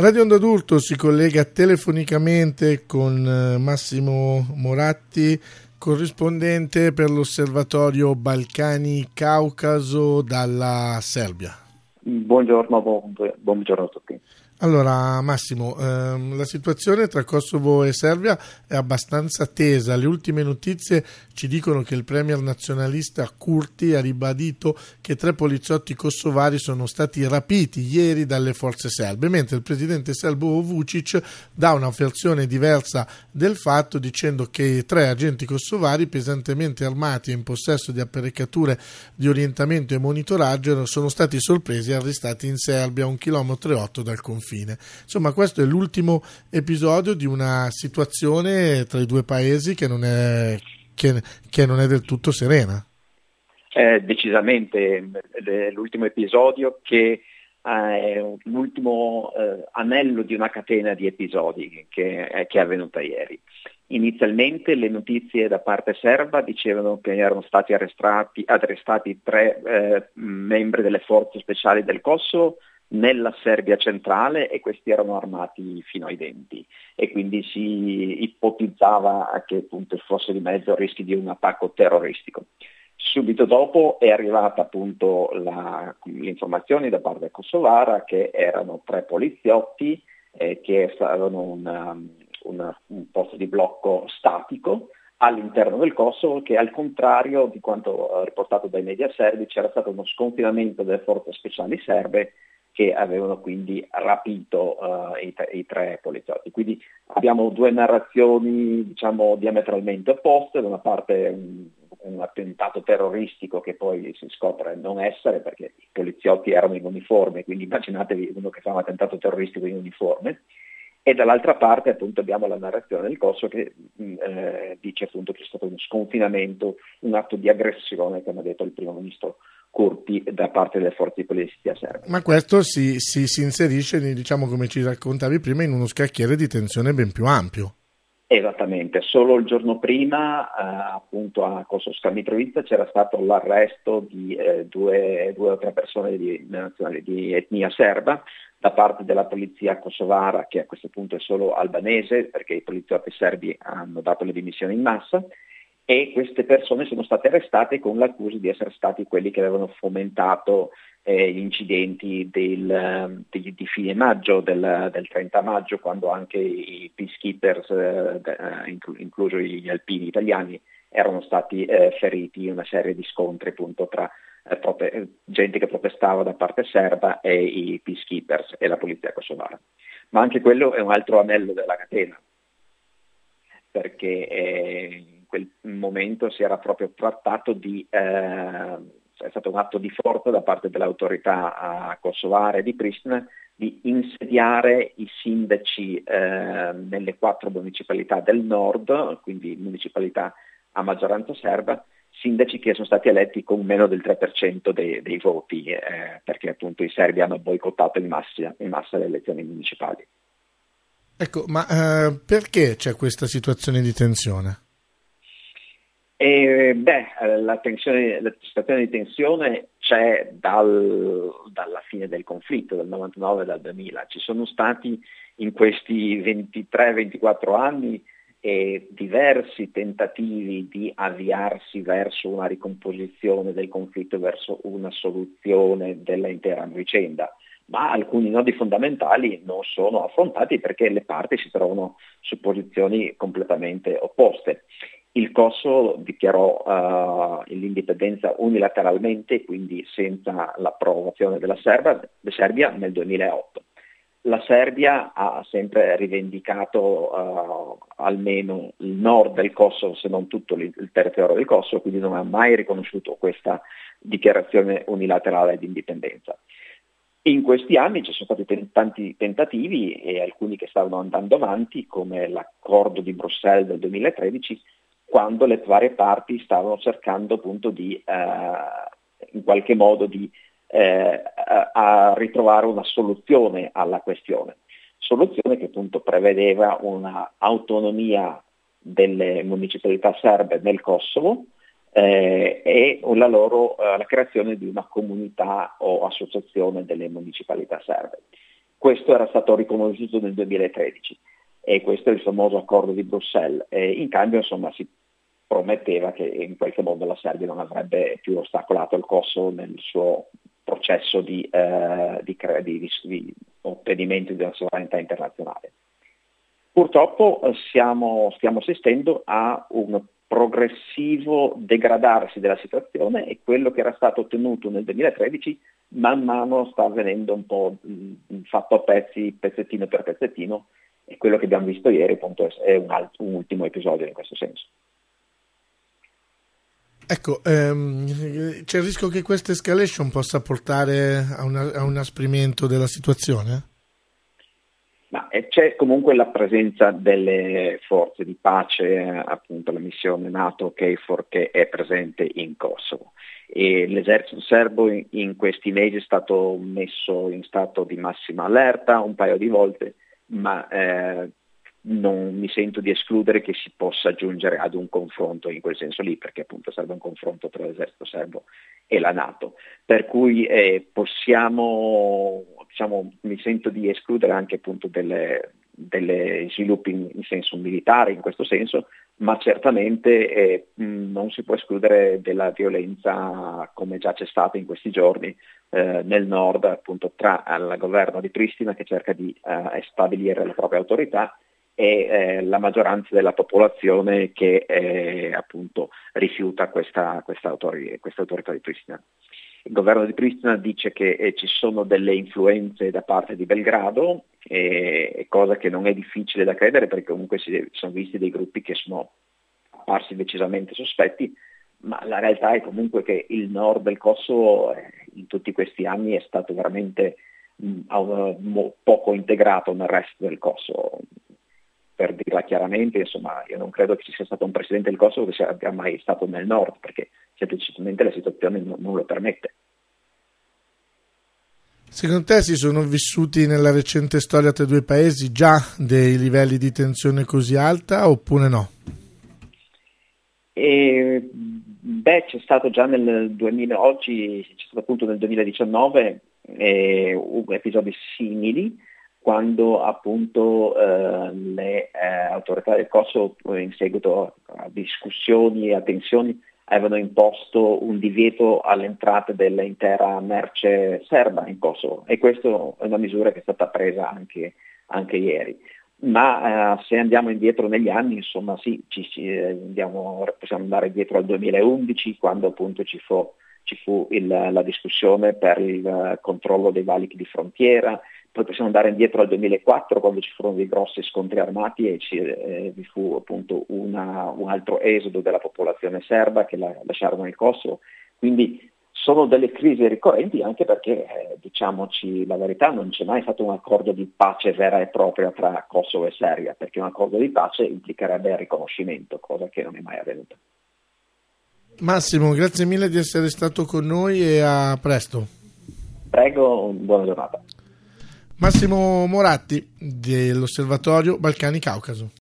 Radio Onda d'Urto si collega telefonicamente con eh, Massimo Moratti, corrispondente per l'osservatorio Balcani-Caucaso dalla Serbia. Buongiorno, buon, buongiorno a tutti. Allora Massimo, ehm, la situazione tra Kosovo e Serbia è abbastanza tesa. Le ultime notizie ci dicono che il premier nazionalista Kurti ha ribadito che tre poliziotti kosovari sono stati rapiti ieri dalle forze serbe, mentre il presidente serbo Vucic dà una versione diversa del fatto dicendo che tre agenti kosovari pesantemente armati e in possesso di apparecchiature di orientamento e monitoraggio sono stati sorpresi e arrestati in Serbia a un chilometro e otto dal confine confine. Insomma, questo è l'ultimo episodio di una situazione tra i due paesi che non è, che, che non è del tutto serena. Eh, decisamente l'ultimo episodio che è l'ultimo eh, anello di una catena di episodi che, eh, che, è avvenuta ieri. Inizialmente le notizie da parte serba dicevano che erano stati arrestati, arrestati tre eh, membri delle forze speciali del Kosovo nella Serbia centrale e questi erano armati fino ai denti e quindi si ipotizzava che appunto fosse di mezzo il rischio di un attacco terroristico. Subito dopo è arrivata appunto la, l'informazione da parte kosovara che erano tre poliziotti eh, che avevano una, una, un posto di blocco statico all'interno del Kosovo che al contrario di quanto riportato dai media serbi c'era stato uno sconfinamento delle forze speciali serbe che avevano quindi rapito uh, i, i, tre poliziotti. Quindi abbiamo due narrazioni diciamo, diametralmente opposte, da una parte un, un, attentato terroristico che poi si scopre non essere perché i poliziotti erano in uniforme, quindi immaginatevi uno che fa un attentato terroristico in uniforme, e dall'altra parte appunto abbiamo la narrazione del Kosovo che mm, eh, dice appunto che è stato uno sconfinamento, un atto di aggressione, come ha detto il primo ministro Curti da parte delle forze di polizia serbe. Ma questo si, si, si inserisce, diciamo come ci raccontavi prima, in uno scacchiere di tensione ben più ampio. Esattamente, solo il giorno prima eh, appunto a Kosovska Mitrovica c'era stato l'arresto di eh, due, due, o tre persone di, di, etnia serba da parte della polizia kosovara che a questo punto è solo albanese perché i poliziotti serbi hanno dato le dimissioni in massa e queste persone sono state arrestate con l'accusa di essere stati quelli che avevano fomentato eh, gli incidenti del, di, di, fine maggio, del, del, 30 maggio, quando anche i peacekeepers, eh, eh incluso gli alpini italiani, erano stati eh, feriti in una serie di scontri appunto tra eh, prote- gente che protestava da parte serba e i peacekeepers e la polizia kosovara. Ma anche quello è un altro anello della catena, perché eh, quel momento si era proprio trattato di, eh, è stato un atto di forza da parte delle autorità kosovare di Pristina di insediare i sindaci eh, nelle quattro municipalità del nord, quindi municipalità a maggioranza serba, sindaci che sono stati eletti con meno del 3% dei, dei voti, eh, perché appunto i serbi hanno boicottato in massa, in massa le elezioni municipali. Ecco, ma eh, perché c'è questa situazione di tensione? E, beh, la, tensione, la, situazione di tensione c'è dal, dalla fine del conflitto, dal 99 e dal 2000. Ci sono stati in questi 23-24 anni eh, diversi tentativi di avviarsi verso una ricomposizione del conflitto, verso una soluzione dell'intera vicenda ma alcuni nodi fondamentali non sono affrontati perché le parti si trovano su posizioni completamente opposte. Il Kosovo dichiarò uh, l'indipendenza unilateralmente, quindi senza l'approvazione della Serbia, Serbia nel 2008. La Serbia ha sempre rivendicato uh, almeno il nord del Kosovo, se non tutto il, territorio del Kosovo, quindi non ha mai riconosciuto questa dichiarazione unilaterale di indipendenza. In questi anni ci sono stati tanti tentativi e alcuni che stavano andando avanti, come l'accordo di Bruxelles del 2013, quando le varie parti stavano cercando appunto di eh, in qualche modo di eh, ritrovare una soluzione alla questione. Soluzione che appunto prevedeva un'autonomia delle municipalità serbe nel Kosovo eh, e la, loro, eh, la creazione di una comunità o associazione delle municipalità serbe. questo era stato riconosciuto nel 2013 e questo è il famoso accordo di Bruxelles. E in cambio insomma, si prometteva che in qualche modo la Serbia non avrebbe più ostacolato il Kosovo nel suo processo di, eh, di, di, di ottenimento una sovranità internazionale. Purtroppo eh, siamo, stiamo assistendo a un progressivo degradarsi della situazione e quello che era stato ottenuto nel 2013 man mano sta avvenendo un po' mh, fatto a pezzi, pezzettino per pezzettino e quello che abbiamo visto ieri appunto è un, altro, un ultimo episodio in questo senso. Ecco, ehm, c'è il rischio che questa escalation possa portare a, una, a un asprimento della situazione? Ma eh, c'è comunque la presenza delle forze di pace, appunto la missione NATO KFOR che è presente in Kosovo. E l'esercito serbo in questi mesi è stato messo in stato di massima allerta un paio di volte, ma eh, non mi sento di escludere che si possa giungere ad un confronto in quel senso lì, perché appunto serve un confronto tra l'esercito serbo e la Nato. Per cui eh, possiamo, diciamo, mi sento di escludere anche appunto delle, delle sviluppi in, in, senso militare in questo senso, ma certamente eh, non si può escludere della violenza come già c'è stata in questi giorni eh, nel nord appunto tra il governo di Pristina che cerca di eh, stabilire la propria autorità e eh, la maggioranza della popolazione che eh, appunto rifiuta questa, questa, autori, questa, autorità di Pristina. Il governo di Pristina dice che eh, ci sono delle influenze da parte di Belgrado, cosa che non è difficile da credere perché comunque si sono visti dei gruppi che sono apparsi decisamente sospetti, ma la realtà è comunque che il nord del Kosovo eh, in tutti questi anni è stato veramente mh, poco integrato nel resto del Kosovo per dirla chiaramente, insomma, io non credo che ci sia stato un presidente del Kosovo che sia mai stato nel nord, perché semplicemente la situazione non, non lo permette. Secondo te si sono vissuti nella recente storia tra i due paesi già dei livelli di tensione così alta oppure no? E, beh, c'è stato già nel 2000, oggi c'è stato appunto nel 2019 eh, episodi simili, quando appunto eh, le eh, autorità del Kosovo in seguito a discussioni e a tensioni avevano imposto un divieto all'entrata dell'intera merce serba in Kosovo e questa è una misura che è stata presa anche, anche ieri. Ma eh, se andiamo indietro negli anni, insomma sì, ci, ci, eh, andiamo, possiamo andare indietro al 2011 quando appunto ci fu, ci fu il, la discussione per il controllo dei valichi di frontiera, poi possiamo andare indietro al 2004 quando ci furono dei grossi scontri armati e ci, eh, vi fu appunto una, un altro esodo della popolazione serba che la, lasciarono il Kosovo. Quindi sono delle crisi ricorrenti anche perché, eh, diciamoci la verità, non c'è mai stato un accordo di pace vera e propria tra Kosovo e Serbia, perché un accordo di pace implicherebbe il riconoscimento, cosa che non è mai avvenuta. Massimo, grazie mille di essere stato con noi e a presto. Prego, buona giornata. Massimo Moratti dell'Osservatorio Balcani Caucaso.